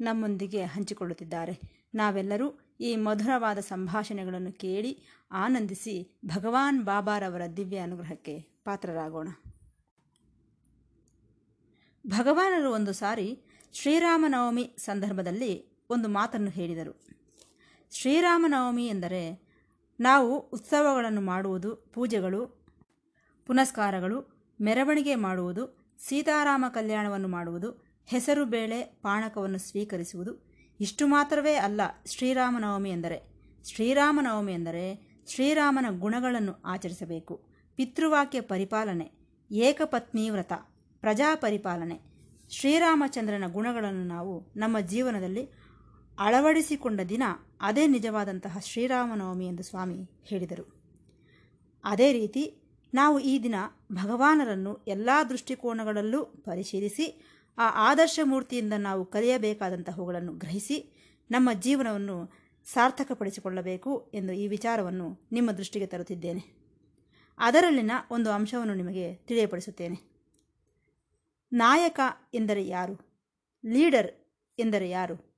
ನಮ್ಮೊಂದಿಗೆ ಹಂಚಿಕೊಳ್ಳುತ್ತಿದ್ದಾರೆ. ನಾವೆಲ್ಲರೂ ಈ ಮಧುರವಾದ ಸಂಭಾಷಣೆಗಳನ್ನು ಕೇಳಿ ಆನಂದಿಸಿ ಭಗವಾನ್ ಬಾಬಾರವರ ದಿವ್ಯ ಅನುಗ್ರಹಕ್ಕೆ ಪಾತ್ರರಾಗೋಣ. ಭಗವಾನರು ಒಂದು ಸಾರಿ ಶ್ರೀರಾಮನವಮಿ ಸಂದರ್ಭದಲ್ಲಿ ಒಂದು ಮಾತನ್ನು ಹೇಳಿದರು. ಶ್ರೀರಾಮನವಮಿ ಎಂದರೆ ನಾವು ಉತ್ಸವಗಳನ್ನು ಮಾಡುವುದು, ಪೂಜೆಗಳು, ಪುನಸ್ಕಾರಗಳು, ಮೆರವಣಿಗೆ ಮಾಡುವುದು, ಸೀತಾರಾಮ ಕಲ್ಯಾಣವನ್ನು ಮಾಡುವುದು ಹೆಸರು ಬೇಳೆ ಪಾಣಕವನ್ನು ಸ್ವೀಕರಿಸುವುದು ಇಷ್ಟು ಮಾತ್ರವೇ ಅಲ್ಲ ಶ್ರೀರಾಮನವಮಿ ಎಂದರೆ. ಶ್ರೀರಾಮನವಮಿ ಎಂದರೆ ಶ್ರೀರಾಮನ ಗುಣಗಳನ್ನು ಆಚರಿಸಬೇಕು. ಪಿತೃವಾಕ್ಯ ಪರಿಪಾಲನೆ, ಏಕಪತ್ನಿ ವ್ರತ ಪ್ರಜಾಪರಿಪಾಲನೆ ಶ್ರೀರಾಮಚಂದ್ರನ ಗುಣಗಳನ್ನು ನಾವು ನಮ್ಮ ಜೀವನದಲ್ಲಿ ಅಳವಡಿಸಿಕೊಂಡ ದಿನ ಅದೇ ನಿಜವಾದಂತಹ ಶ್ರೀರಾಮನವಮಿ ಎಂದು ಸ್ವಾಮಿ ಹೇಳಿದರು. ಅದೇ ರೀತಿ ನಾವು ಈ ದಿನ ಭಗವಾನರನ್ನು ಎಲ್ಲ ದೃಷ್ಟಿಕೋನಗಳಲ್ಲೂ ಪರಿಶೀಲಿಸಿ ಆ ಆದರ್ಶ ಮೂರ್ತಿಯಿಂದ ನಾವು ಕಲಿಯಬೇಕಾದಂತಹವುಗಳನ್ನು ಗ್ರಹಿಸಿ ನಮ್ಮ ಜೀವನವನ್ನು ಸಾರ್ಥಕಪಡಿಸಿಕೊಳ್ಳಬೇಕು ಎಂದು ಈ ವಿಚಾರವನ್ನು ನಿಮ್ಮ ದೃಷ್ಟಿಗೆ ತರುತ್ತಿದ್ದೇನೆ. ಅದರಲ್ಲಿನ ಒಂದು ಅಂಶವನ್ನು ನಿಮಗೆ ತಿಳಿಯಪಡಿಸುತ್ತೇನೆ. ನಾಯಕ ಎಂದರೆ ಯಾರು? ಲೀಡರ್ ಎಂದರೆ ಯಾರು?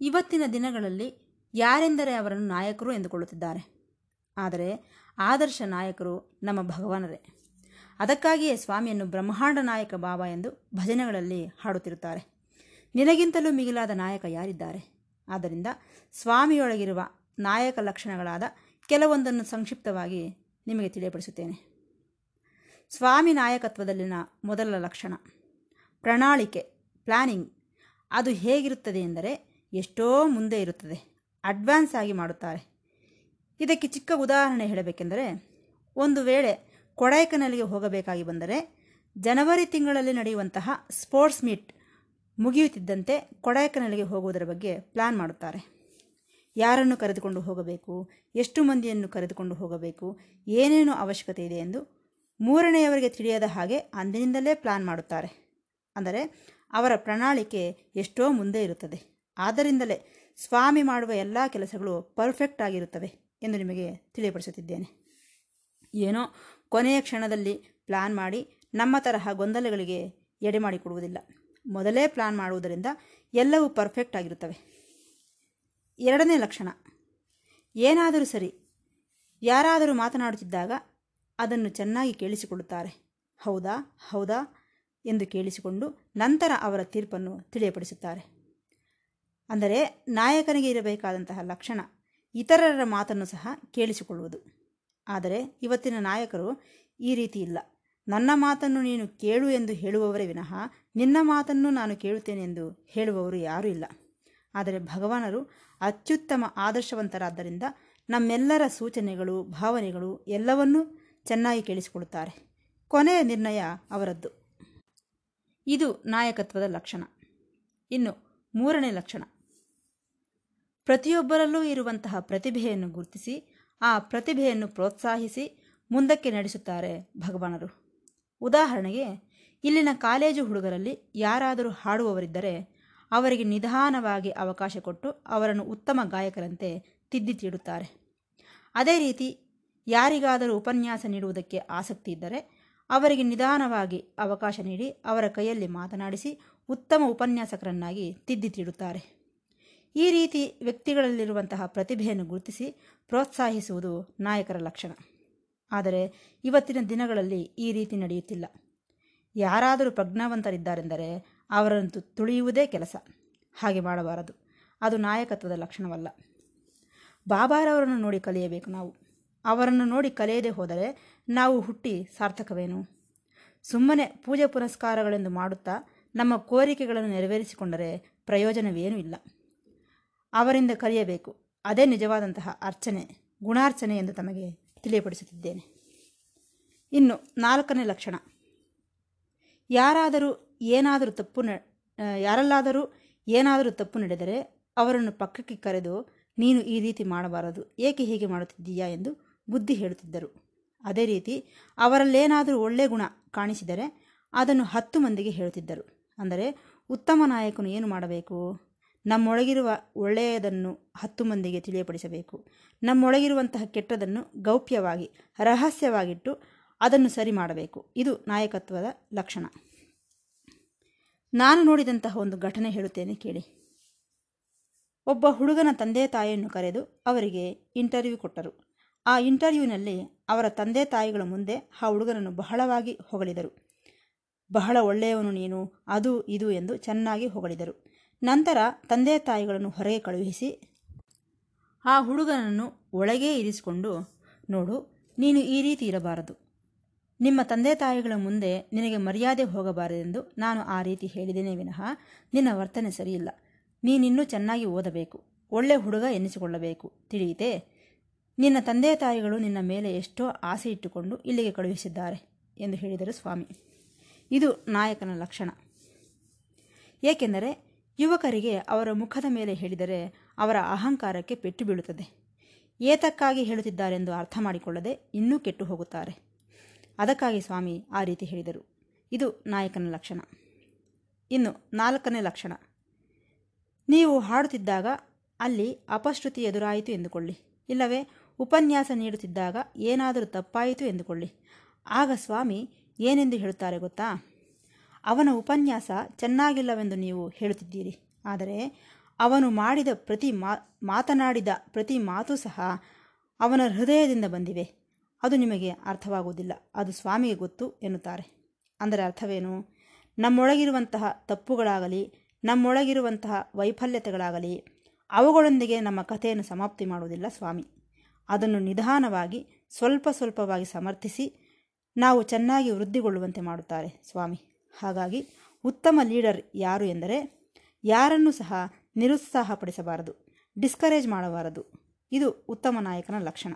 ಇವತ್ತಿನ ದಿನಗಳಲ್ಲಿ ಯಾರೆಂದರೆ ಅವರನ್ನು ನಾಯಕರು ಎಂದುಕೊಳ್ಳುತ್ತಿದ್ದಾರೆ. ಆದರೆ ಆದರ್ಶ ನಾಯಕರು ನಮ್ಮ ಭಗವಾನರೇ. ಅದಕ್ಕಾಗಿಯೇ ಸ್ವಾಮಿಯನ್ನು ಬ್ರಹ್ಮಾಂಡ ನಾಯಕ ಬಾಬಾ ಎಂದು ಭಜನೆಗಳಲ್ಲಿ ಹಾಡುತ್ತಿರುತ್ತಾರೆ. ನಿನಗಿಂತಲೂ ಮಿಗಿಲಾದ ನಾಯಕ ಯಾರಿದ್ದಾರೆ? ಆದ್ದರಿಂದ ಸ್ವಾಮಿಯೊಳಗಿರುವ ನಾಯಕ ಲಕ್ಷಣಗಳಾದ ಕೆಲವೊಂದನ್ನು ಸಂಕ್ಷಿಪ್ತವಾಗಿ ನಿಮಗೆ ತಿಳಿಯಪಡಿಸುತ್ತೇನೆ. ಸ್ವಾಮಿ ನಾಯಕತ್ವದಲ್ಲಿನ ಮೊದಲ ಲಕ್ಷಣ, ಪ್ರಣಾಳಿಕೆ ಪ್ಲ್ಯಾನಿಂಗ್ ಅದು ಹೇಗಿರುತ್ತದೆ ಎಂದರೆ ಎಷ್ಟೋ ಮುಂದೆ ಇರುತ್ತದೆ, ಅಡ್ವಾನ್ಸ್ ಆಗಿ ಮಾಡುತ್ತಾರೆ. ಇದಕ್ಕೆ ಚಿಕ್ಕ ಉದಾಹರಣೆ ಹೇಳಬೇಕೆಂದರೆ, ಒಂದು ವೇಳೆ ಕೊಡೈಕನಲ್ಲಿಗೆ ಹೋಗಬೇಕಾಗಿ ಬಂದರೆ ಜನವರಿ ತಿಂಗಳಲ್ಲಿ ನಡೆಯುವಂತಹ ಸ್ಪೋರ್ಟ್ಸ್ ಮೀಟ್ ಮುಗಿಯುತ್ತಿದ್ದಂತೆ ಕೊಡೈಕನಲ್ಲಿಗೆ ಹೋಗುವುದರ ಬಗ್ಗೆ ಪ್ಲಾನ್ ಮಾಡುತ್ತಾರೆ. ಯಾರನ್ನು ಕರೆದುಕೊಂಡು ಹೋಗಬೇಕು, ಎಷ್ಟು ಮಂದಿಯನ್ನು ಕರೆದುಕೊಂಡು ಹೋಗಬೇಕು, ಏನೇನು ಅವಶ್ಯಕತೆ ಇದೆ ಎಂದು ಮೂರನೆಯವರಿಗೆ ತಿಳಿಯದ ಹಾಗೆ ಅಂದಿನಿಂದಲೇ ಪ್ಲಾನ್ ಮಾಡುತ್ತಾರೆ. ಅಂದರೆ ಅವರ ಪ್ರಣಾಳಿಕೆ ಎಷ್ಟೋ ಮುಂದೆ ಇರುತ್ತದೆ. ಆದ್ದರಿಂದಲೇ ಸ್ವಾಮಿ ಮಾಡುವ ಎಲ್ಲ ಕೆಲಸಗಳು ಪರ್ಫೆಕ್ಟ್ ಆಗಿರುತ್ತವೆ ಎಂದು ನಿಮಗೆ ತಿಳಿಯಪಡಿಸುತ್ತಿದ್ದೇನೆ. ಏನೋ ಕೊನೆಯ ಕ್ಷಣದಲ್ಲಿ ಪ್ಲಾನ್ ಮಾಡಿ ನಮ್ಮ ತರಹ ಗೊಂದಲಗಳಿಗೆ ಎಡೆ ಮಾಡಿಕೊಡುವುದಿಲ್ಲ. ಮೊದಲೇ ಪ್ಲಾನ್ ಮಾಡುವುದರಿಂದ ಎಲ್ಲವೂ ಪರ್ಫೆಕ್ಟ್ ಆಗಿರುತ್ತವೆ. ಎರಡನೇ ಲಕ್ಷಣ, ಏನಾದರೂ ಸರಿ, ಯಾರಾದರೂ ಮಾತನಾಡುತ್ತಿದ್ದಾಗ ಅದನ್ನು ಚೆನ್ನಾಗಿ ಕೇಳಿಸಿಕೊಳ್ಳುತ್ತಾರೆ. ಹೌದಾ ಹೌದಾ ಎಂದು ಕೇಳಿಸಿಕೊಂಡು ನಂತರ ಅವರ ತೀರ್ಪನ್ನು ತಿಳಿಯಪಡಿಸುತ್ತಾರೆ. ಅಂದರೆ ನಾಯಕನಿಗೆ ಇರಬೇಕಾದಂತಹ ಲಕ್ಷಣ, ಇತರರ ಮಾತನ್ನು ಸಹ ಕೇಳಿಸಿಕೊಳ್ಳುವುದು. ಆದರೆ ಇವತ್ತಿನ ನಾಯಕರು ಈ ರೀತಿ ಇಲ್ಲ. ನನ್ನ ಮಾತನ್ನು ನೀನು ಕೇಳು ಎಂದು ಹೇಳುವವರೇ ವಿನಃ ನಿನ್ನ ಮಾತನ್ನು ನಾನು ಕೇಳುತ್ತೇನೆ ಎಂದು ಹೇಳುವವರು ಯಾರೂ ಇಲ್ಲ. ಆದರೆ ಭಗವಾನರು ಅತ್ಯುತ್ತಮ ಆದರ್ಶವಂತರಾದ್ದರಿಂದ ನಮ್ಮೆಲ್ಲರ ಸೂಚನೆಗಳು, ಭಾವನೆಗಳು ಎಲ್ಲವನ್ನೂ ಚೆನ್ನಾಗಿ ಕೇಳಿಸಿಕೊಳ್ಳುತ್ತಾರೆ. ಕೊನೆಯ ನಿರ್ಣಯ ಅವರದ್ದು. ಇದು ನಾಯಕತ್ವದ ಲಕ್ಷಣ. ಇನ್ನು ಮೂರನೇ ಲಕ್ಷಣ. ಪ್ರತಿಯೊಬ್ಬರಲ್ಲೂ ಇರುವಂತಹ ಪ್ರತಿಭೆಯನ್ನು ಗುರುತಿಸಿ ಆ ಪ್ರತಿಭೆಯನ್ನು ಪ್ರೋತ್ಸಾಹಿಸಿ ಮುಂದಕ್ಕೆ ನಡೆಸುತ್ತಾರೆ ಭಗವಾನರು. ಉದಾಹರಣೆಗೆ, ಇಲ್ಲಿನ ಕಾಲೇಜು ಹುಡುಗರಲ್ಲಿ ಯಾರಾದರೂ ಹಾಡುವವರಿದ್ದರೆ, ಅವರಿಗೆ ನಿಧಾನವಾಗಿ ಅವಕಾಶ ಕೊಟ್ಟು ಅವರನ್ನು ಉತ್ತಮ ಗಾಯಕರಂತೆ ತಿದ್ದಿ ತೀಡುತ್ತಾರೆ. ಅದೇ ರೀತಿ, ಯಾರಿಗಾದರೂ ಉಪನ್ಯಾಸ ನೀಡುವುದಕ್ಕೆ ಆಸಕ್ತಿ ಇದ್ದರೆ, ಅವರಿಗೆ ನಿಧಾನವಾಗಿ ಅವಕಾಶ ನೀಡಿ ಅವರ ಕೈಯಲ್ಲಿ ಮಾತನಾಡಿಸಿ ಉತ್ತಮ ಉಪನ್ಯಾಸಕರನ್ನಾಗಿ ತಿದ್ದಿ ತೀಡುತ್ತಾರೆ. ಈ ರೀತಿ ವ್ಯಕ್ತಿಗಳಲ್ಲಿರುವಂತಹ ಪ್ರತಿಭೆಯನ್ನು ಗುರುತಿಸಿ ಪ್ರೋತ್ಸಾಹಿಸುವುದು ನಾಯಕರ ಲಕ್ಷಣ. ಆದರೆ ಇವತ್ತಿನ ದಿನಗಳಲ್ಲಿ ಈ ರೀತಿ ನಡೆಯುತ್ತಿಲ್ಲ. ಯಾರಾದರೂ ಪ್ರಜ್ಞಾವಂತರಿದ್ದಾರೆಂದರೆ ಅವರನ್ನು ತುಳಿಯುವುದೇ ಕೆಲಸ. ಹಾಗೆ ಮಾಡಬಾರದು. ಅದು ನಾಯಕತ್ವದ ಲಕ್ಷಣವಲ್ಲ. ಬಾಬಾರವರನ್ನು ನೋಡಿ ಕಲಿಯಬೇಕು ನಾವು. ಅವರನ್ನು ನೋಡಿ ಕಲಿಯದೆ ಹೋದರೆ ನಾವು ಹುಟ್ಟಿ ಸಾರ್ಥಕವೇನು? ಸುಮ್ಮನೆ ಪೂಜೆ ಪುನಸ್ಕಾರಗಳೆಂದು ಮಾಡುತ್ತಾ ನಮ್ಮ ಕೋರಿಕೆಗಳನ್ನು ನೆರವೇರಿಸಿಕೊಂಡರೆ ಪ್ರಯೋಜನವೇನೂ ಇಲ್ಲ. ಅವರಿಂದ ಕಲಿಯಬೇಕು. ಅದೇ ನಿಜವಾದಂತಹ ಅರ್ಚನೆ, ಗುಣಾರ್ಚನೆ ಎಂದು ತಮಗೆ ತಿಳಿಯಪಡಿಸುತ್ತಿದ್ದೇನೆ. ಇನ್ನು ನಾಲ್ಕನೇ ಲಕ್ಷಣ. ಯಾರಾದರೂ ಏನಾದರೂ ತಪ್ಪು ನ ಯಾರಲ್ಲಾದರೂ ಏನಾದರೂ ತಪ್ಪು ನಡೆದರೆ ಅವರನ್ನು ಪಕ್ಕಕ್ಕೆ ಕರೆದು, ನೀನು ಈ ರೀತಿ ಮಾಡಬಾರದು. ಏಕೆ ಹೀಗೆ ಮಾಡುತ್ತಿದ್ದೀಯಾ? ಎಂದು ಬುದ್ಧಿ ಹೇಳುತ್ತಿದ್ದರು. ಅದೇ ರೀತಿ ಅವರಲ್ಲೇನಾದರೂ ಒಳ್ಳೆಯ ಗುಣ ಕಾಣಿಸಿದರೆ ಅದನ್ನು ಹತ್ತು ಮಂದಿಗೆ ಹೇಳುತ್ತಿದ್ದರು. ಅಂದರೆ, ಉತ್ತಮ ನಾಯಕನು ಏನು ಮಾಡಬೇಕು? ನಮ್ಮೊಳಗಿರುವ ಒಳ್ಳೆಯದನ್ನು ಹತ್ತು ಮಂದಿಗೆ ತಿಳಿಯಪಡಿಸಬೇಕು. ನಮ್ಮೊಳಗಿರುವಂತಹ ಕೆಟ್ಟದನ್ನು ಗೌಪ್ಯವಾಗಿ, ರಹಸ್ಯವಾಗಿಟ್ಟು ಅದನ್ನು ಸರಿ ಮಾಡಬೇಕು. ಇದು ನಾಯಕತ್ವದ ಲಕ್ಷಣ. ನಾನು ನೋಡಿದಂತಹ ಒಂದು ಘಟನೆ ಹೇಳುತ್ತೇನೆ ಕೇಳಿ. ಒಬ್ಬ ಹುಡುಗನ ತಂದೆ ತಾಯಿಯನ್ನು ಕರೆದು ಅವರಿಗೆ ಇಂಟರ್ವ್ಯೂ ಕೊಟ್ಟರು. ಆ ಇಂಟರ್ವ್ಯೂನಲ್ಲಿ ಅವರ ತಂದೆ ತಾಯಿಗಳ ಮುಂದೆ ಆ ಹುಡುಗನನ್ನು ಬಹಳವಾಗಿ ಹೊಗಳಿದರು. ಬಹಳ ಒಳ್ಳೆಯವನು ನೀನು, ಅದು ಇದು ಎಂದು ಚೆನ್ನಾಗಿ ಹೊಗಳಿದರು. ನಂತರ ತಂದೆ ತಾಯಿಗಳನ್ನು ಹೊರಗೆ ಕಳುಹಿಸಿ, ಆ ಹುಡುಗನನ್ನು ಒಳಗೇ ಇರಿಸಿಕೊಂಡು, ನೋಡು, ನೀನು ಈ ರೀತಿ ಇರಬಾರದು. ನಿಮ್ಮ ತಂದೆ ತಾಯಿಗಳ ಮುಂದೆ ನಿನಗೆ ಮರ್ಯಾದೆ ಹೋಗಬಾರದೆಂದು ನಾನು ಆ ರೀತಿ ಹೇಳಿದ್ದೇನೆ ವಿನಃ ನಿನ್ನ ವರ್ತನೆ ಸರಿಯಿಲ್ಲ. ನೀನಿನ್ನೂ ಚೆನ್ನಾಗಿ ಓದಬೇಕು, ಒಳ್ಳೆ ಹುಡುಗ ಎನಿಸಿಕೊಳ್ಳಬೇಕು. ತಿಳಿಯಿತೆ? ನಿನ್ನ ತಂದೆ ತಾಯಿಗಳು ನಿನ್ನ ಮೇಲೆ ಎಷ್ಟೋ ಆಸೆ ಇಟ್ಟುಕೊಂಡು ಇಲ್ಲಿಗೆ ಕಳುಹಿಸಿದ್ದಾರೆ ಎಂದು ಹೇಳಿದರು ಸ್ವಾಮಿ. ಇದು ನಾಯಕನ ಲಕ್ಷಣ. ಏಕೆಂದರೆ ಯುವಕರಿಗೆ ಅವರ ಮುಖದ ಮೇಲೆ ಹೇಳಿದರೆ ಅವರ ಅಹಂಕಾರಕ್ಕೆ ಪೆಟ್ಟು ಬೀಳುತ್ತದೆ. ಏತಕ್ಕಾಗಿ ಹೇಳುತ್ತಿದ್ದಾರೆಂದು ಅರ್ಥ ಮಾಡಿಕೊಳ್ಳದೆ ಇನ್ನೂ ಕೆಟ್ಟು ಹೋಗುತ್ತಾರೆ. ಅದಕ್ಕಾಗಿ ಸ್ವಾಮಿ ಆ ರೀತಿ ಹೇಳಿದರು. ಇದು ನಾಯಕನ ಲಕ್ಷಣ. ಇನ್ನು ನಾಲ್ಕನೇ ಲಕ್ಷಣ. ನೀವು ಹಾಡುತ್ತಿದ್ದಾಗ ಅಲ್ಲಿ ಅಪಶ್ರುತಿ ಎದುರಾಯಿತು ಎಂದುಕೊಳ್ಳಿ. ಇಲ್ಲವೇ, ಉಪನ್ಯಾಸ ನೀಡುತ್ತಿದ್ದಾಗ ಏನಾದರೂ ತಪ್ಪಾಯಿತು ಎಂದುಕೊಳ್ಳಿ. ಆಗ ಸ್ವಾಮಿ ಏನೆಂದು ಹೇಳುತ್ತಾರೆ ಗೊತ್ತಾ? ಅವನ ಉಪನ್ಯಾಸ ಚೆನ್ನಾಗಿಲ್ಲವೆಂದು ನೀವು ಹೇಳುತ್ತಿದ್ದೀರಿ. ಆದರೆ ಅವನು ಮಾಡಿದ ಪ್ರತಿ ಮಾತನಾಡಿದ ಪ್ರತಿ ಮಾತು ಸಹ ಅವನ ಹೃದಯದಿಂದ ಬಂದಿವೆ. ಅದು ನಿಮಗೆ ಅರ್ಥವಾಗುವುದಿಲ್ಲ. ಅದು ಸ್ವಾಮಿಗೆ ಗೊತ್ತು ಎನ್ನುತ್ತಾರೆ. ಅಂದರೆ ಅರ್ಥವೇನು? ನಮ್ಮೊಳಗಿರುವಂತಹ ತಪ್ಪುಗಳಾಗಲಿ, ನಮ್ಮೊಳಗಿರುವಂತಹ ವೈಫಲ್ಯತೆಗಳಾಗಲಿ, ಅವುಗಳೊಂದಿಗೆ ನಮ್ಮ ಕಥೆಯನ್ನು ಸಮಾಪ್ತಿ ಮಾಡುವುದಿಲ್ಲ ಸ್ವಾಮಿ. ಅದನ್ನು ನಿಧಾನವಾಗಿ, ಸ್ವಲ್ಪ ಸ್ವಲ್ಪವಾಗಿ ಸಮರ್ಥಿಸಿ ನಾವು ಚೆನ್ನಾಗಿ ವೃದ್ಧಿಗೊಳ್ಳುವಂತೆ ಮಾಡುತ್ತಾರೆ ಸ್ವಾಮಿ. ಹಾಗಾಗಿ ಉತ್ತಮ ಲೀಡರ್ ಯಾರು ಎಂದರೆ ಯಾರನ್ನು ಸಹ ನಿರುತ್ಸಾಹಪಡಿಸಬಾರದು ಡಿಸ್ಕರೇಜ್ ಮಾಡಬಾರದು. ಇದು ಉತ್ತಮ ನಾಯಕನ ಲಕ್ಷಣ.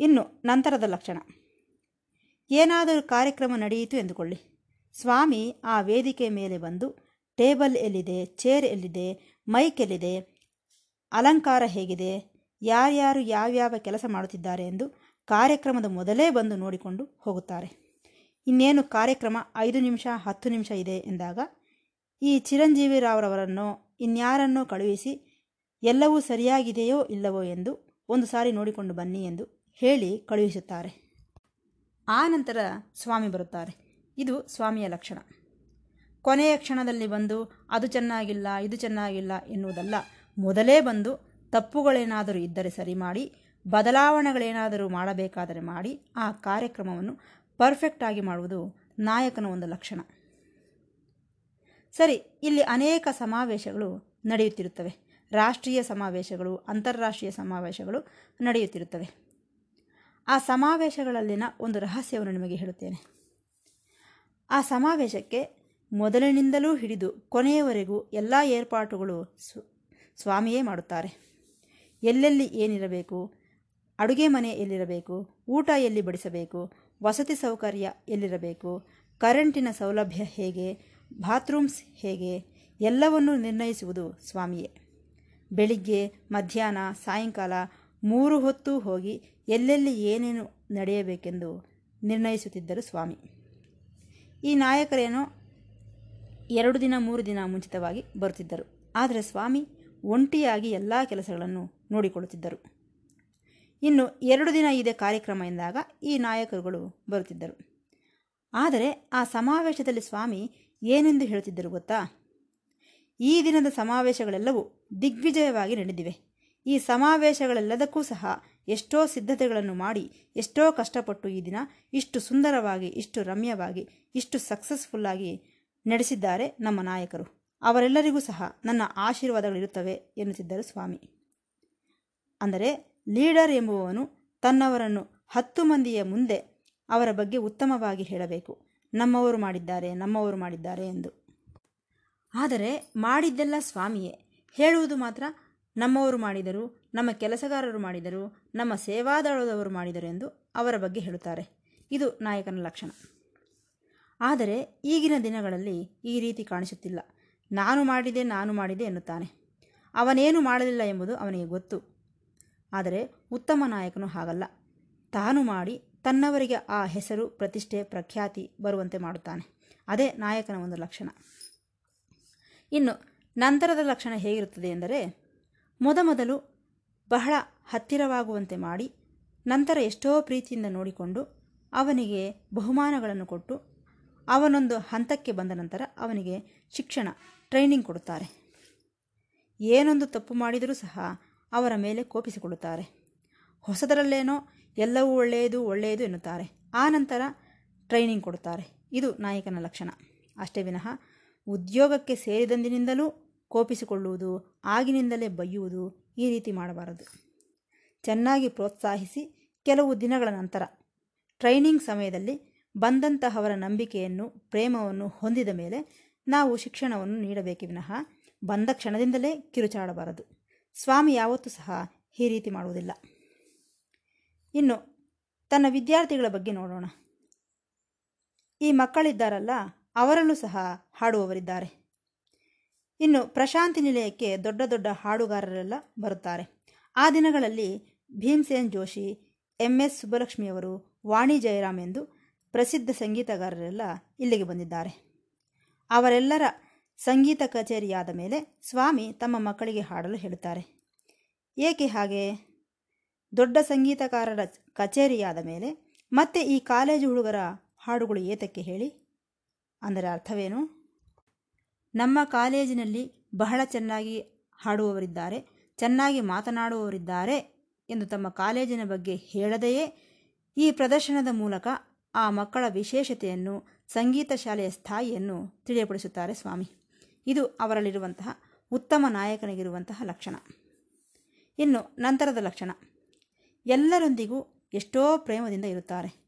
ಇನ್ನು ನಂತರದ ಲಕ್ಷಣ. ಏನಾದರೂ ಕಾರ್ಯಕ್ರಮ ನಡೆಯಿತು ಎಂದುಕೊಳ್ಳಿ. ಸ್ವಾಮಿ ಆ ವೇದಿಕೆ ಮೇಲೆ ಬಂದು ಟೇಬಲ್ ಎಲ್ಲಿದೆ, ಚೇರ್ ಎಲ್ಲಿದೆ, ಮೈಕ್ ಎಲ್ಲಿದೆ, ಅಲಂಕಾರ ಹೇಗಿದೆ, ಯಾರ್ಯಾರು ಯಾವ್ಯಾವ ಕೆಲಸ ಮಾಡುತ್ತಿದ್ದಾರೆ ಎಂದು ಕಾರ್ಯಕ್ರಮದ ಮೊದಲೇ ಬಂದು ನೋಡಿಕೊಂಡು ಹೋಗುತ್ತಾರೆ. ಇನ್ನೇನು ಕಾರ್ಯಕ್ರಮ ಐದು ನಿಮಿಷ, ಹತ್ತು ನಿಮಿಷ ಇದೆ ಎಂದಾಗ ಈ ಚಿರಂಜೀವಿ ರಾವ್ರವರನ್ನು ಇನ್ಯಾರನ್ನೋ ಕಳುಹಿಸಿ ಎಲ್ಲವೂ ಸರಿಯಾಗಿದೆಯೋ ಇಲ್ಲವೋ ಎಂದು ಒಂದು ಸಾರಿ ನೋಡಿಕೊಂಡು ಬನ್ನಿ ಎಂದು ಹೇಳಿ ಕಳುಹಿಸುತ್ತಾರೆ. ಆ ನಂತರ ಸ್ವಾಮಿ ಬರುತ್ತಾರೆ. ಇದು ಸ್ವಾಮಿಯ ಲಕ್ಷಣ. ಕೊನೆಯ ಕ್ಷಣದಲ್ಲಿ ಬಂದು ಅದು ಚೆನ್ನಾಗಿಲ್ಲ, ಇದು ಚೆನ್ನಾಗಿಲ್ಲ ಎನ್ನುವುದಲ್ಲ. ಮೊದಲೇ ಬಂದು ತಪ್ಪುಗಳೇನಾದರೂ ಇದ್ದರೆ ಸರಿ ಮಾಡಿ, ಬದಲಾವಣೆಗಳೇನಾದರೂ ಮಾಡಬೇಕಾದರೆ ಮಾಡಿ ಆ ಕಾರ್ಯಕ್ರಮವನ್ನು ಪರ್ಫೆಕ್ಟ್ ಆಗಿ ಮಾಡುವುದು ನಾಯಕನ ಒಂದು ಲಕ್ಷಣ. ಸರಿ, ಇಲ್ಲಿ ಅನೇಕ ಸಮಾವೇಶಗಳು ನಡೆಯುತ್ತಿರುತ್ತವೆ. ರಾಷ್ಟ್ರೀಯ ಸಮಾವೇಶಗಳು, ಅಂತಾರಾಷ್ಟ್ರೀಯ ಸಮಾವೇಶಗಳು ನಡೆಯುತ್ತಿರುತ್ತವೆ. ಆ ಸಮಾವೇಶಗಳಲ್ಲಿನ ಒಂದು ರಹಸ್ಯವನ್ನು ನಿಮಗೆ ಹೇಳುತ್ತೇನೆ. ಆ ಸಮಾವೇಶಕ್ಕೆ ಮೊದಲಿನಿಂದಲೂ ಹಿಡಿದು ಕೊನೆಯವರೆಗೂ ಎಲ್ಲ ಏರ್ಪಾಟುಗಳು ಸ್ವಾಮಿಯೇ ಮಾಡುತ್ತಾರೆ. ಎಲ್ಲೆಲ್ಲಿ ಏನಿರಬೇಕು, ಅಡುಗೆ ಮನೆ ಎಲ್ಲಿರಬೇಕು, ಊಟ ಎಲ್ಲಿ ಬಡಿಸಬೇಕು ವಸತಿ ಸೌಕರ್ಯ ಎಲ್ಲಿರಬೇಕು? ಕರೆಂಟಿನ ಸೌಲಭ್ಯ ಹೇಗೆ? ಬಾತ್ರೂಮ್ಸ್ ಹೇಗೆ? ಎಲ್ಲವನ್ನೂ ನಿರ್ಣಯಿಸುವುದು ಸ್ವಾಮಿಯೇ. ಬೆಳಿಗ್ಗೆ, ಮಧ್ಯಾಹ್ನ, ಸಾಯಂಕಾಲ ಮೂರು ಹೊತ್ತು ಹೋಗಿ ಎಲ್ಲೆಲ್ಲಿ ಏನೇನು ನಡೆಯಬೇಕೆಂದು ನಿರ್ಣಯಿಸುತ್ತಿದ್ದರು ಸ್ವಾಮಿ. ಈ ನಾಯಕರೇನು ಎರಡು ದಿನ, ಮೂರು ದಿನ ಮುಂಚಿತವಾಗಿ ಬರುತ್ತಿದ್ದರು. ಆದರೆ ಸ್ವಾಮಿ ಒಂಟಿಯಾಗಿ ಎಲ್ಲ ಕೆಲಸಗಳನ್ನು ನೋಡಿಕೊಳ್ಳುತ್ತಿದ್ದರು. ಇನ್ನು ಎರಡು ದಿನ ಇದೆ ಕಾರ್ಯಕ್ರಮ ಎಂದಾಗ ಈ ನಾಯಕರುಗಳು ಬರುತ್ತಿದ್ದರು. ಆದರೆ ಆ ಸಮಾವೇಶದಲ್ಲಿ ಸ್ವಾಮಿ ಏನೆಂದು ಹೇಳುತ್ತಿದ್ದರು ಗೊತ್ತಾ? ಈ ದಿನದ ಸಮಾವೇಶಗಳೆಲ್ಲವೂ ದಿಗ್ವಿಜಯವಾಗಿ ನಡೆದಿವೆ. ಈ ಸಮಾವೇಶಗಳೆಲ್ಲದಕ್ಕೂ ಸಹ ಎಷ್ಟೋ ಸಿದ್ಧತೆಗಳನ್ನು ಮಾಡಿ, ಎಷ್ಟೋ ಕಷ್ಟಪಟ್ಟು ಈ ದಿನ ಇಷ್ಟು ಸುಂದರವಾಗಿ, ಇಷ್ಟು ರಮ್ಯವಾಗಿ, ಇಷ್ಟು ಸಕ್ಸಸ್ಫುಲ್ಲಾಗಿ ನಡೆಸಿದ್ದಾರೆ ನಮ್ಮ ನಾಯಕರು. ಅವರೆಲ್ಲರಿಗೂ ಸಹ ನನ್ನ ಆಶೀರ್ವಾದಗಳಿರುತ್ತವೆ ಎನ್ನುತ್ತಿದ್ದರು ಸ್ವಾಮಿ. ಅಂದರೆ ಲೀಡರ್ ಎಂಬುವವನು ತನ್ನವರನ್ನು ಹತ್ತು ಮಂದಿಯ ಮುಂದೆ ಅವರ ಬಗ್ಗೆ ಉತ್ತಮವಾಗಿ ಹೇಳಬೇಕು. ನಮ್ಮವರು ಮಾಡಿದ್ದಾರೆ ನಮ್ಮವರು ಮಾಡಿದ್ದಾರೆ ಎಂದು. ಆದರೆ ಮಾಡಿದ್ದೆಲ್ಲ ಸ್ವಾಮಿಯೇ. ಹೇಳುವುದು ಮಾತ್ರ ನಮ್ಮವರು ಮಾಡಿದರು, ನಮ್ಮ ಕೆಲಸಗಾರರು ಮಾಡಿದರು, ನಮ್ಮ ಸೇವಾದಳದವರು ಮಾಡಿದರು ಎಂದು ಅವರ ಬಗ್ಗೆ ಹೇಳುತ್ತಾರೆ. ಇದು ನಾಯಕನ ಲಕ್ಷಣ. ಆದರೆ ಈಗಿನ ದಿನಗಳಲ್ಲಿ ಈ ರೀತಿ ಕಾಣಿಸುತ್ತಿಲ್ಲ. ನಾನು ಮಾಡಿದೆ ನಾನು ಮಾಡಿದೆ ಎನ್ನುತ್ತಾನೆ. ಅವನೇನು ಮಾಡಲಿಲ್ಲ ಎಂಬುದು ಅವನಿಗೆ ಗೊತ್ತು. ಆದರೆ ಉತ್ತಮ ನಾಯಕನು ಹಾಗಲ್ಲ. ತಾನು ಮಾಡಿ ತನ್ನವರಿಗೆ ಆ ಹೆಸರು, ಪ್ರತಿಷ್ಠೆ, ಪ್ರಖ್ಯಾತಿ ಬರುವಂತೆ ಮಾಡುತ್ತಾನೆ. ಅದೇ ನಾಯಕನ ಒಂದು ಲಕ್ಷಣ. ಇನ್ನು ನಂತರದ ಲಕ್ಷಣ ಹೇಗಿರುತ್ತದೆ ಎಂದರೆ, ಮೊದಮೊದಲು ಬಹಳ ಹತ್ತಿರವಾಗುವಂತೆ ಮಾಡಿ, ನಂತರ ಎಷ್ಟೋ ಪ್ರೀತಿಯಿಂದ ನೋಡಿಕೊಂಡು ಅವನಿಗೆ ಬಹುಮಾನಗಳನ್ನು ಕೊಟ್ಟು ಅವನೊಂದು ಹಂತಕ್ಕೆ ಬಂದ ನಂತರ ಅವನಿಗೆ ಶಿಕ್ಷಣ ಟ್ರೈನಿಂಗ್ ಕೊಡುತ್ತಾರೆ. ಏನೊಂದು ತಪ್ಪು ಮಾಡಿದರೂ ಸಹ ಅವರ ಮೇಲೆ ಕೋಪಿಸಿಕೊಳ್ಳುತ್ತಾರೆ. ಹೊಸದರಲ್ಲೇನೋ ಎಲ್ಲವೂ ಒಳ್ಳೆಯದು ಒಳ್ಳೆಯದು ಎನ್ನುತ್ತಾರೆ. ಆ ನಂತರ ಟ್ರೈನಿಂಗ್ ಕೊಡುತ್ತಾರೆ. ಇದು ನಾಯಕನ ಲಕ್ಷಣ. ಅಷ್ಟೇ ವಿನಃ ಉದ್ಯೋಗಕ್ಕೆ ಸೇರಿದಂದಿನಿಂದಲೂ ಕೋಪಿಸಿಕೊಳ್ಳುವುದು, ಆಗಿನಿಂದಲೇ ಬೈಯುವುದು ಈ ರೀತಿ ಮಾಡಬಾರದು. ಚೆನ್ನಾಗಿ ಪ್ರೋತ್ಸಾಹಿಸಿ ಕೆಲವು ದಿನಗಳ ನಂತರ ಟ್ರೈನಿಂಗ್ ಸಮಯದಲ್ಲಿ ಬಂದಂತಹವರ ನಂಬಿಕೆಯನ್ನು, ಪ್ರೇಮವನ್ನು ಹೊಂದಿದ ಮೇಲೆ ನಾವು ಶಿಕ್ಷಣವನ್ನು ನೀಡಬೇಕೇ ವಿನಃ ಬಂದ ಕ್ಷಣದಿಂದಲೇ ಕಿರುಚಾಡಬಾರದು. ಸ್ವಾಮಿ ಯಾವತ್ತೂ ಸಹ ಈ ರೀತಿ ಮಾಡುವುದಿಲ್ಲ. ಇನ್ನು ತನ್ನ ವಿದ್ಯಾರ್ಥಿಗಳ ಬಗ್ಗೆ ನೋಡೋಣ. ಈ ಮಕ್ಕಳಿದ್ದಾರಲ್ಲ, ಅವರಲ್ಲೂ ಸಹ ಹಾಡುವವರಿದ್ದಾರೆ. ಇನ್ನು ಪ್ರಶಾಂತಿ ನಿಲಯಕ್ಕೆ ದೊಡ್ಡ ದೊಡ್ಡ ಹಾಡುಗಾರರೆಲ್ಲ ಬರುತ್ತಾರೆ. ಆ ದಿನಗಳಲ್ಲಿ ಭೀಮಸೇನ್ ಜೋಶಿ, ಎಂ ಎಸ್ ಸುಬ್ಬಲಕ್ಷ್ಮಿಯವರು ವಾಣಿ ಜಯರಾಮ್ ಎಂದು ಪ್ರಸಿದ್ಧ ಸಂಗೀತಗಾರರೆಲ್ಲ ಇಲ್ಲಿಗೆ ಬಂದಿದ್ದಾರೆ. ಅವರೆಲ್ಲರ ಸಂಗೀತ ಕಚೇರಿಯಾದ ಮೇಲೆ ಸ್ವಾಮಿ ತಮ್ಮ ಮಕ್ಕಳಿಗೆ ಹಾಡಲು ಹೇಳುತ್ತಾರೆ. ಏಕೆ ಹಾಗೆ? ದೊಡ್ಡ ಸಂಗೀತಕಾರರ ಕಚೇರಿಯಾದ ಮೇಲೆ ಮತ್ತೆ ಈ ಕಾಲೇಜು ಹುಡುಗರ ಹಾಡುಗಳು ಏತಕ್ಕೆ ಹೇಳಿ? ಅಂದರೆ ಅರ್ಥವೇನು? ನಮ್ಮ ಕಾಲೇಜಿನಲ್ಲಿ ಬಹಳ ಚೆನ್ನಾಗಿ ಹಾಡುವವರಿದ್ದಾರೆ, ಚೆನ್ನಾಗಿ ಮಾತನಾಡುವವರಿದ್ದಾರೆ ಎಂದು ತಮ್ಮ ಕಾಲೇಜಿನ ಬಗ್ಗೆ ಹೇಳದೆಯೇ ಈ ಪ್ರದರ್ಶನದ ಮೂಲಕ ಆ ಮಕ್ಕಳ ವಿಶೇಷತೆಯನ್ನು ಸಂಗೀತ ಶಾಲೆಯ ಸ್ಥಾಯಿಯನ್ನು ತಿಳಿಯಪಡಿಸುತ್ತಾರೆ ಸ್ವಾಮಿ. ಇದು ಅವರಲ್ಲಿರುವಂತಹ ಉತ್ತಮ ನಾಯಕನಿಗಿರುವಂತಹ ಲಕ್ಷಣ. ಇನ್ನು ನಂತರದ ಲಕ್ಷಣ. ಎಲ್ಲರೊಂದಿಗೂ ಎಷ್ಟೋ ಪ್ರೇಮದಿಂದ ಇರುತ್ತಾರೆ.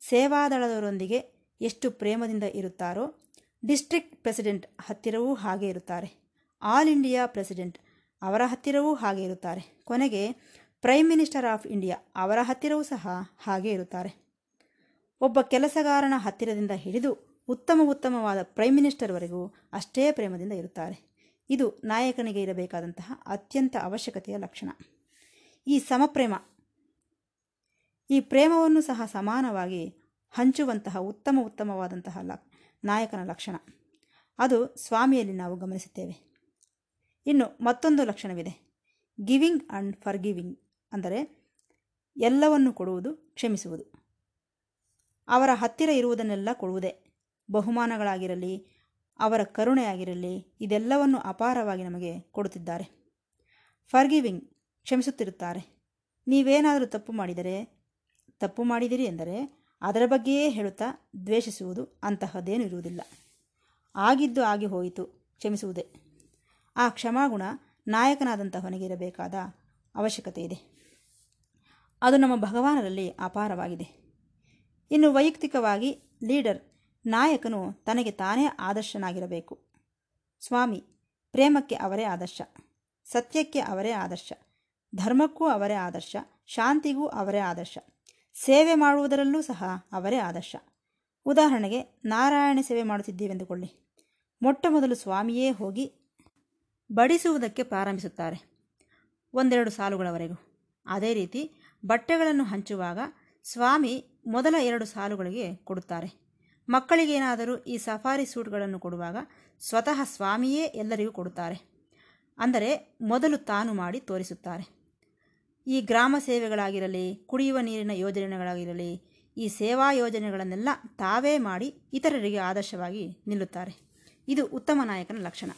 ಸೇವಾದಳದವರೊಂದಿಗೆ ಎಷ್ಟು ಪ್ರೇಮದಿಂದ ಇರುತ್ತಾರೋ, ಡಿಸ್ಟ್ರಿಕ್ಟ್ ಪ್ರೆಸಿಡೆಂಟ್ ಹತ್ತಿರವೂ ಹಾಗೆ ಇರುತ್ತಾರೆ. ಆಲ್ ಇಂಡಿಯಾ ಪ್ರೆಸಿಡೆಂಟ್ ಅವರ ಹತ್ತಿರವೂ ಹಾಗೆ ಇರುತ್ತಾರೆ. ಕೊನೆಗೆ ಪ್ರೈಮ್ ಮಿನಿಸ್ಟರ್ ಆಫ್ ಇಂಡಿಯಾ ಅವರ ಹತ್ತಿರವೂ ಸಹ ಹಾಗೆ ಇರುತ್ತಾರೆ. ಒಬ್ಬ ಕೆಲಸಗಾರನ ಹತ್ತಿರದಿಂದ ಹಿಡಿದು ಉತ್ತಮ ಉತ್ತಮವಾದ ಪ್ರೈಮ್ ಮಿನಿಸ್ಟರ್ವರೆಗೂ ಅಷ್ಟೇ ಪ್ರೇಮದಿಂದ ಇರುತ್ತಾರೆ. ಇದು ನಾಯಕನಿಗೆ ಇರಬೇಕಾದಂತಹ ಅತ್ಯಂತ ಅವಶ್ಯಕತೆಯ ಲಕ್ಷಣ. ಈ ಸಮಪ್ರೇಮ, ಈ ಪ್ರೇಮವನ್ನು ಸಹ ಸಮಾನವಾಗಿ ಹಂಚುವಂತಹ ಉತ್ತಮ ಉತ್ತಮವಾದಂತಹ ಲ, ನಾಯಕನ ಲಕ್ಷಣ. ಅದು ಸ್ವಾಮಿಯಲ್ಲಿ ನಾವು ಗಮನಿಸುತ್ತೇವೆ. ಇನ್ನು ಮತ್ತೊಂದು ಲಕ್ಷಣವಿದೆ. ಗಿವಿಂಗ್ ಆ್ಯಂಡ್ ಫರ್ ಗಿವಿಂಗ್ ಅಂದರೆ ಎಲ್ಲವನ್ನು ಕೊಡುವುದು, ಕ್ಷಮಿಸುವುದು. ಅವರ ಹತ್ತಿರ ಇರುವುದನ್ನೆಲ್ಲ ಕೊಡುವುದೇ. ಬಹುಮಾನಗಳಾಗಿರಲಿ, ಅವರ ಕರುಣೆಯಾಗಿರಲಿ, ಇದೆಲ್ಲವನ್ನು ಅಪಾರವಾಗಿ ನಮಗೆ ಕೊಡುತ್ತಿದ್ದಾರೆ. ಫರ್ಗಿವಿಂಗ್ ಕ್ಷಮಿಸುತ್ತಿರುತ್ತಾರೆ. ನೀವೇನಾದರೂ ತಪ್ಪು ಮಾಡಿದರೆ, ತಪ್ಪು ಮಾಡಿದಿರಿ ಎಂದರೆ ಅದರ ಬಗ್ಗೆಯೇ ಹೇಳುತ್ತಾ ದ್ವೇಷಿಸುವುದು ಅಂತಹದ್ದೇನೂ ಇರುವುದಿಲ್ಲ. ಆಗಿದ್ದು ಆಗಿ ಹೋಯಿತು, ಕ್ಷಮಿಸುವುದೇ. ಆ ಕ್ಷಮಾಗುಣ ನಾಯಕನಾದಂತಹವನಿಗೆ ಇರಬೇಕಾದ ಅವಶ್ಯಕತೆ ಇದೆ. ಅದು ನಮ್ಮ ಭಗವಾನರಲ್ಲಿ ಅಪಾರವಾಗಿದೆ. ಇನ್ನು ವೈಯಕ್ತಿಕವಾಗಿ ಲೀಡರ್ ನಾಯಕನು ತನಗೆ ತಾನೇ ಆದರ್ಶನಾಗಿರಬೇಕು. ಸ್ವಾಮಿ, ಪ್ರೇಮಕ್ಕೆ ಅವರೇ ಆದರ್ಶ, ಸತ್ಯಕ್ಕೆ ಅವರೇ ಆದರ್ಶ, ಧರ್ಮಕ್ಕೂ ಅವರೇ ಆದರ್ಶ, ಶಾಂತಿಗೂ ಅವರೇ ಆದರ್ಶ, ಸೇವೆ ಮಾಡುವುದರಲ್ಲೂ ಸಹ ಅವರೇ ಆದರ್ಶ. ಉದಾಹರಣೆಗೆ, ನಾರಾಯಣ ಸೇವೆ ಮಾಡುತ್ತಿದ್ದೇವೆಂದುಕೊಳ್ಳಿ ಮೊಟ್ಟ ಮೊದಲು ಸ್ವಾಮಿಯೇ ಹೋಗಿ ಬಡಿಸುವುದಕ್ಕೆ ಪ್ರಾರಂಭಿಸುತ್ತಾರೆ. ಒಂದೆರಡು ಸಾಲುಗಳವರೆಗೂ. ಅದೇ ರೀತಿ ಬಟ್ಟೆಗಳನ್ನು ಹಂಚುವಾಗ ಸ್ವಾಮಿ ಮೊದಲ ಎರಡು ಸಾಲುಗಳಿಗೆ ಕೊಡುತ್ತಾರೆ. ಮಕ್ಕಳಿಗೇನಾದರೂ ಈ ಸಫಾರಿ ಸೂಟ್ಗಳನ್ನು ಕೊಡುವಾಗ ಸ್ವತಃ ಸ್ವಾಮಿಯೇ ಎಲ್ಲರಿಗೂ ಕೊಡುತ್ತಾರೆ. ಅಂದರೆ ಮೊದಲು ತಾನು ಮಾಡಿ ತೋರಿಸುತ್ತಾರೆ. ಈ ಗ್ರಾಮ ಸೇವೆಗಳಾಗಿರಲಿ, ಕುಡಿಯುವ ನೀರಿನ ಯೋಜನೆಗಳಾಗಿರಲಿ, ಈ ಸೇವಾ ಯೋಜನೆಗಳನ್ನೆಲ್ಲ ತಾವೇ ಮಾಡಿ ಇತರರಿಗೆ ಆದರ್ಶವಾಗಿ ನಿಲ್ಲುತ್ತಾರೆ. ಇದು ಉತ್ತಮ ನಾಯಕನ ಲಕ್ಷಣ.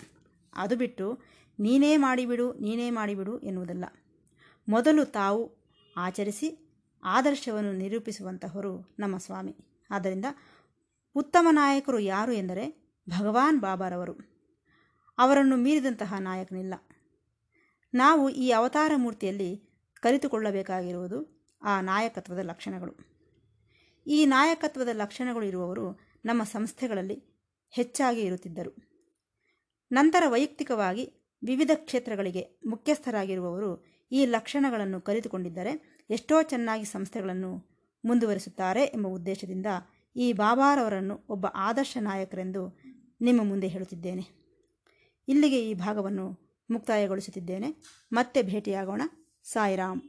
ಅದು ಬಿಟ್ಟು ನೀನೇ ಮಾಡಿಬಿಡು ನೀನೇ ಮಾಡಿಬಿಡು ಎನ್ನುವುದಲ್ಲ. ಮೊದಲು ತಾವು ಆಚರಿಸಿ ಆದರ್ಶವನ್ನು ನಿರೂಪಿಸುವಂತಹವರು ನಮ್ಮ ಸ್ವಾಮಿ. ಆದ್ದರಿಂದ ಉತ್ತಮ ನಾಯಕರು ಯಾರು ಎಂದರೆ ಭಗವಾನ್ ಬಾಬಾರವರು. ಅವರನ್ನು ಮೀರಿದಂತಹ ನಾಯಕನಿಲ್ಲ. ನಾವು ಈ ಅವತಾರ ಮೂರ್ತಿಯಲ್ಲಿ ಕಲಿತುಕೊಳ್ಳಬೇಕಾಗಿರುವುದು ಆ ನಾಯಕತ್ವದ ಲಕ್ಷಣಗಳು. ಈ ನಾಯಕತ್ವದ ಲಕ್ಷಣಗಳು ಇರುವವರು ನಮ್ಮ ಸಂಸ್ಥೆಗಳಲ್ಲಿ ಹೆಚ್ಚಾಗಿ ಇರುತ್ತಿದ್ದರು. ನಂತರ ವೈಯಕ್ತಿಕವಾಗಿ ವಿವಿಧ ಕ್ಷೇತ್ರಗಳಿಗೆ ಮುಖ್ಯಸ್ಥರಾಗಿರುವವರು ಈ ಲಕ್ಷಣಗಳನ್ನು ಕಲಿತುಕೊಂಡಿದ್ದರೆ ಎಷ್ಟೋ ಚೆನ್ನಾಗಿ ಸಂಸ್ಥೆಗಳನ್ನು ಮುಂದುವರಿಸುತ್ತಾರೆ ಎಂಬ ಉದ್ದೇಶದಿಂದ ಈ ಬಾಬಾರವರನ್ನು ಒಬ್ಬ ಆದರ್ಶ ನಾಯಕರೆಂದು ನಿಮ್ಮ ಮುಂದೆ ಹೇಳುತ್ತಿದ್ದೇನೆ. ಇಲ್ಲಿಗೆ ಈ ಭಾಗವನ್ನು ಮುಕ್ತಾಯಗೊಳಿಸುತ್ತಿದ್ದೇನೆ. ಮತ್ತೆ ಭೇಟಿಯಾಗೋಣ. ಸಾಯಿರಾಮ್.